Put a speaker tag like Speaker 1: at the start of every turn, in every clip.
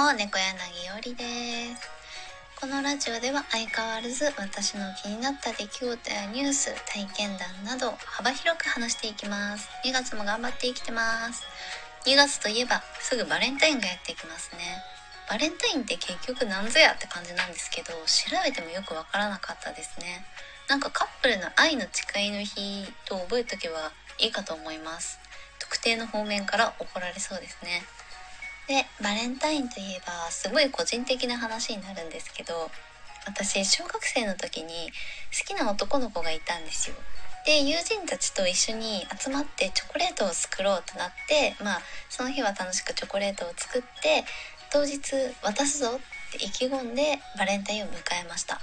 Speaker 1: も猫柳よりです。このラジオでは相変わらず私の気になった出来事やニュース体験談など幅広く話していきます。2月も頑張って生きてます。2月といえばすぐバレンタインがやってきます。ねバレンタインって結局何ぞやって感じなんですけど調べてもよくわからなかったですね。なんかカップルの愛の誓いの日と覚えとけばいいかと思います。特定の方面から怒られそうですね。でバレンタインといえばすごい個人的な話になるんですけど私小学生の時に好きな男の子がいたんですよ。で友人たちと一緒に集まってチョコレートを作ろうとなってまあその日は楽しくチョコレートを作って当日渡すぞって意気込んでバレンタインを迎えました。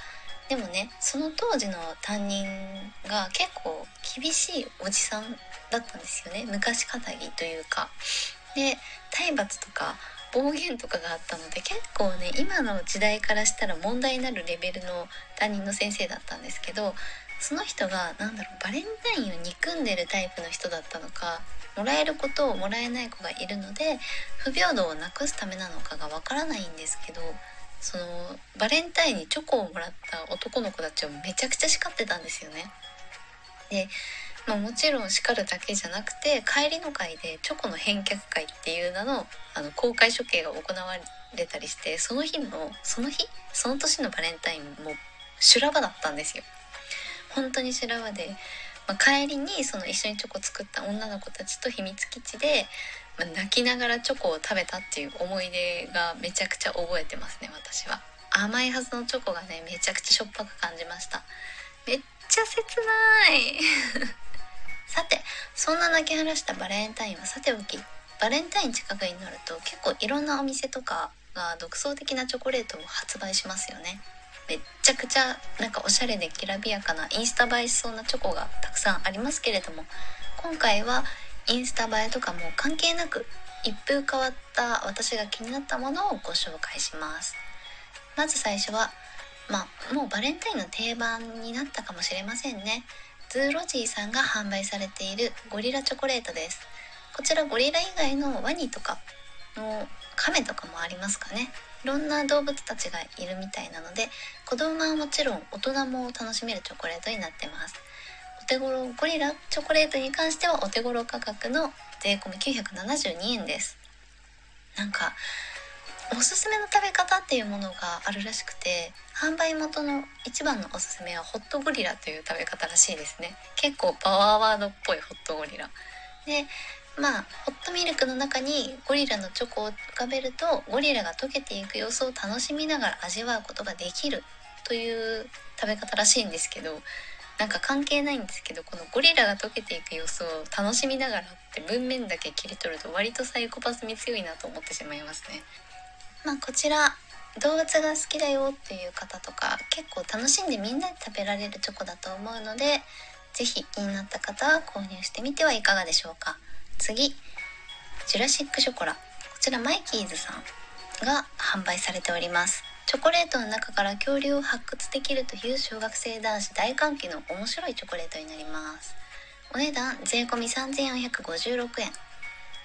Speaker 1: でもねその当時の担任が結構厳しいおじさんだったんですよね。昔かたぎというか。で体罰とか暴言とかがあったので結構ね今の時代からしたら問題になるレベルの担任の先生だったんですけどその人が何だろうバレンタインを憎んでるタイプの人だったのかもらえることをもらえない子がいるので不平等をなくすためなのかがわからないんですけどそのバレンタインにチョコをもらった男の子たちをめちゃくちゃ叱ってたんですよね。でまあ、もちろん叱るだけじゃなくて帰りの会でチョコの返却会っていう名のあの公開処刑が行われたりしてその日のその日？その年のバレンタインも修羅場だったんですよ。本当に修羅場で、まあ、帰りにその一緒にチョコ作った女の子たちと秘密基地で、まあ、泣きながらチョコを食べたっていう思い出がめちゃくちゃ覚えてますね私は。甘いはずのチョコがねめちゃくちゃしょっぱく感じました。めっちゃ切ない さてそんな泣き晴らしたバレンタインはさておきバレンタイン近くになると結構いろんなお店とかが独創的なチョコレートを発売しますよね。めっちゃくちゃなんかおしゃれできらびやかなインスタ映えしそうなチョコがたくさんありますけれども今回はインスタ映えとかも関係なく一風変わった私が気になったものをご紹介します。まず最初はまあもうバレンタインの定番になったかもしれませんね。ズーロジーさんが販売されているゴリラチョコレートです。こちらゴリラ以外のワニとかのカメとかもありますかね。いろんな動物たちがいるみたいなので子供はもちろん大人も楽しめるチョコレートになってます。お手頃ゴリラチョコレートに関してはお手頃価格の税込972円です。なんかおすすめの食べ方っていうものがあるらしくて販売元の一番のおすすめはホットゴリラという食べ方らしいですね結構パワーワードっぽいホットゴリラでまあホットミルクの中にゴリラのチョコを浮かべるとゴリラが溶けていく様子を楽しみながら味わうことができるという食べ方らしいんですけどなんか関係ないんですけどこのゴリラが溶けていく様子を楽しみながらって文面だけ切り取ると割とサイコパスに強いなと思ってしまいますね。まあ、こちら動物が好きだよっていう方とか結構楽しんでみんなで食べられるチョコだと思うので是非気になった方は購入してみてはいかがでしょうか。次ジュラシックショコラ。こちらマイキーズさんが販売されております。チョコレートの中から恐竜を発掘できるという小学生男子大歓喜の面白いチョコレートになります。お値段税込3456円。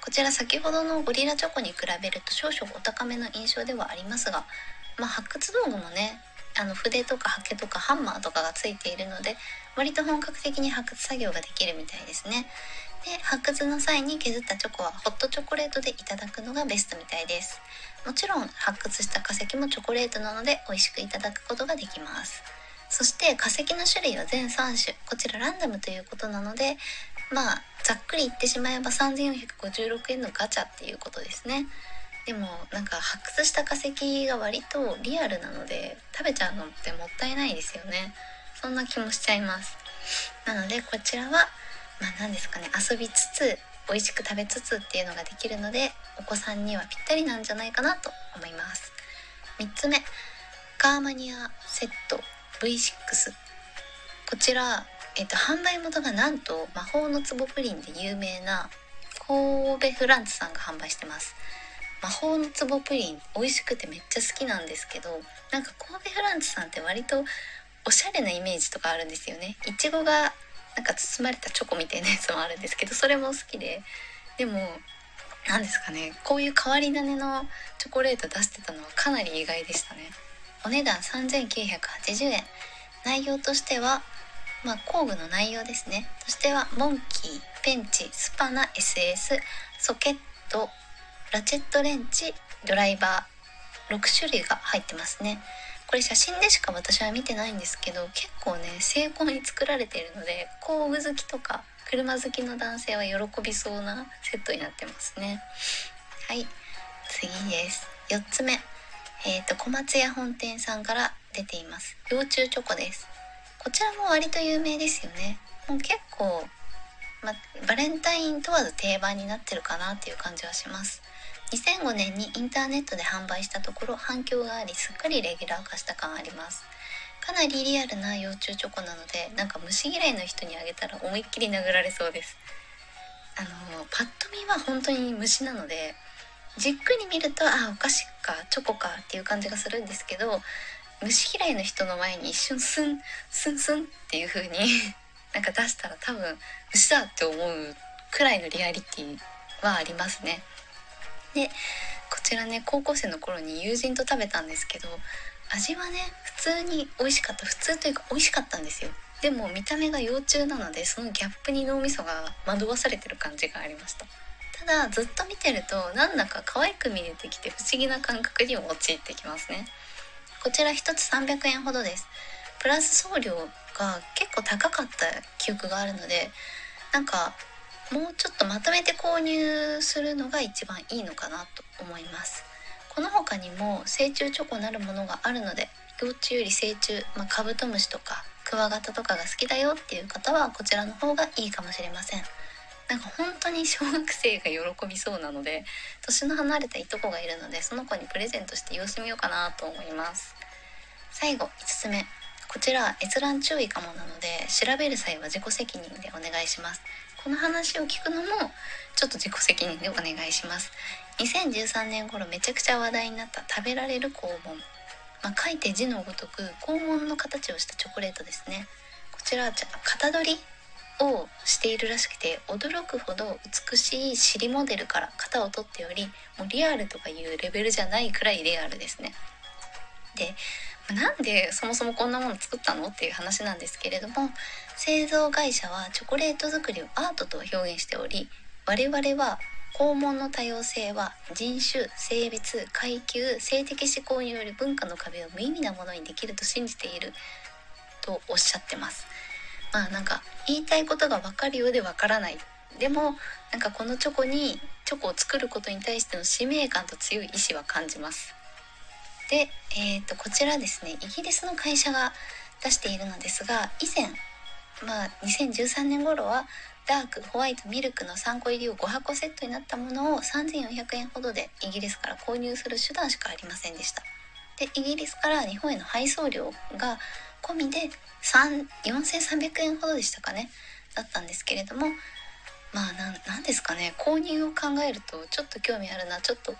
Speaker 1: こちら先ほどのゴリラチョコに比べると少々お高めの印象ではありますが、まあ、発掘道具もねあの筆とかハケとかハンマーとかがついているので割と本格的に発掘作業ができるみたいですね。で発掘の際に削ったチョコはホットチョコレートでいただくのがベストみたいです。もちろん発掘した化石もチョコレートなので美味しくいただくことができます。そして化石の種類は全3種。こちらランダムということなのでまあざっくり言ってしまえば3456円のガチャっていうことですね。でもなんか発掘した化石が割とリアルなので食べちゃうのってもったいないですよね。そんな気もしちゃいます。なのでこちらはまあ何ですかね遊びつつ美味しく食べつつっていうのができるのでお子さんにはぴったりなんじゃないかなと思います。3つ目カーマニアセット V6 こちらえっと、販売元がなんと魔法の壺プリンで有名な神戸フランツさんが販売してます。魔法の壺プリン美味しくてめっちゃ好きなんですけどなんか神戸フランツさんって割とおしゃれなイメージとかあるんですよね。いちごがなんか包まれたチョコみたいなやつもあるんですけどそれも好きで。でも何ですかね。こういう変わり種のチョコレート出してたのはかなり意外でしたね。お値段3980円。内容としてはまあ、工具の内容ですね。としてはモンキーペンチスパナ SS ソケットラチェットレンチドライバー6種類が入ってますね。これ写真でしか私は見てないんですけど結構ね精巧に作られているので工具好きとか車好きの男性は喜びそうなセットになってますね。はい。次です。4つ目。えっ、ー、と小松屋本店さんから出ています。幼虫チョコです。こちらも割と有名ですよね。もう結構、ま、バレンタイン問わず定番になってるかなっていう感じはします。2005年にインターネットで販売したところ反響がありすっかりレギュラー化した感あります。かなりリアルな幼虫チョコなのでなんか虫嫌いの人にあげたら思いっきり殴られそうです。あのパッと見は本当に虫なのでじっくり見るとあお菓子かチョコかっていう感じがするんですけど虫嫌いの人の前に一瞬スンスンスンっていう風に なんか出したら多分虫だって思うくらいのリアリティはありますね。でこちらね高校生の頃に友人と食べたんですけど味はね普通に美味しかった普通というか美味しかったんですよ。でも見た目が幼虫なのでそのギャップに脳みそが惑わされてる感じがありました。ただずっと見てるとなんだか可愛く見えてきて不思議な感覚にも陥ってきますね。こちら1つ300円ほどです。プラス送料が結構高かった記憶があるのでなんかもうちょっとまとめて購入するのが一番いいのかなと思います。この他にも成虫チョコなるものがあるので幼虫より成虫、まあ、カブトムシとかクワガタとかが好きだよっていう方はこちらの方がいいかもしれません。なんか本当に小学生が喜びそうなので年の離れたいとこがいるのでその子にプレゼントして様子見ようかなと思います。最後5つ目。こちら閲覧注意かもなので調べる際は自己責任でお願いします。この話を聞くのもちょっと自己責任でお願いします。2013年頃めちゃくちゃ話題になった食べられる肛門。まあ、書いて字のごとく肛門の形をしたチョコレートですね。こちらじゃ型取りをしているらしくて驚くほど美しい尻モデルから型を取っておりもうリアルとかいうレベルじゃないくらいレアルですね。でなんでそもそもこんなもの作ったの？っていう話なんですけれども製造会社はチョコレート作りをアートと表現しており我々は肛門の多様性は人種性別階級性的指向による文化の壁を無意味なものにできると信じているとおっしゃってます。まあなんか言いたいことが分かるようで分からない。でもなんかこのチョコにチョコを作ることに対しての使命感と強い意志は感じます。で、えーと、こちらですねイギリスの会社が出しているのですが以前まあ2013年頃はダークホワイトミルクの3個入りを5箱セットになったものを3400円ほどでイギリスから購入する手段しかありませんでした。でイギリスから日本への配送料が込みで4300円ほどでしたかね。だったんですけれどもまあ何ですかね。購入を考えるとちょっと興味あるな。ちょっと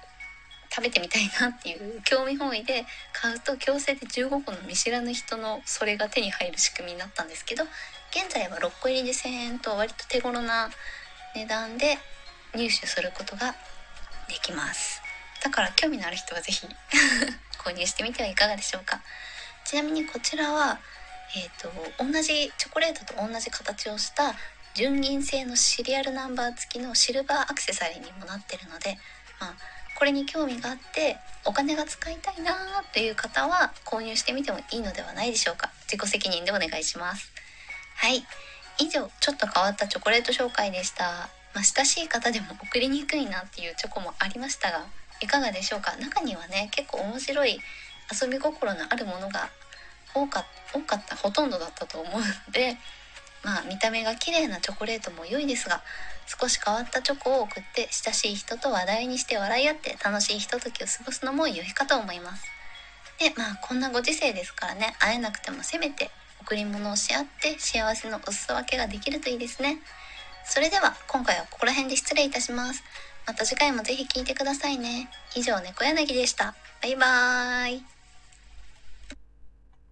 Speaker 1: 食べてみたいなっていう興味本位で買うと強制で15個の見知らぬ人のそれが手に入る仕組みになったんですけど現在は6個入りで1000円と割と手頃な値段で入手することができます。だから興味のある人は是非 購入してみてはいかがでしょうか。ちなみにこちらはえーと、と同じチョコレートと同じ形をした純銀製のシリアルナンバー付きのシルバーアクセサリーにもなってるので、まあ、これに興味があってお金が使いたいなーっていう方は購入してみてもいいのではないでしょうか。自己責任でお願いします。はい。以上ちょっと変わったチョコレート紹介でした。まあ、親しい方でも送りにくいなっていうチョコもありましたがいかがでしょうか？中にはね結構面白い遊び心のあるものが多かったほとんどだったと思うので まあ見た目が綺麗なチョコレートも良いですが少し変わったチョコを送って親しい人と話題にして笑い合って楽しいひとときを過ごすのも良いかと思います。でまあこんなご時世ですからね会えなくてもせめて贈り物をし合って幸せのお裾分けができるといいですね。それでは今回はここら辺で失礼いたします。また次回もぜひ聴いてくださいね。以上猫柳でした。バイバーイ。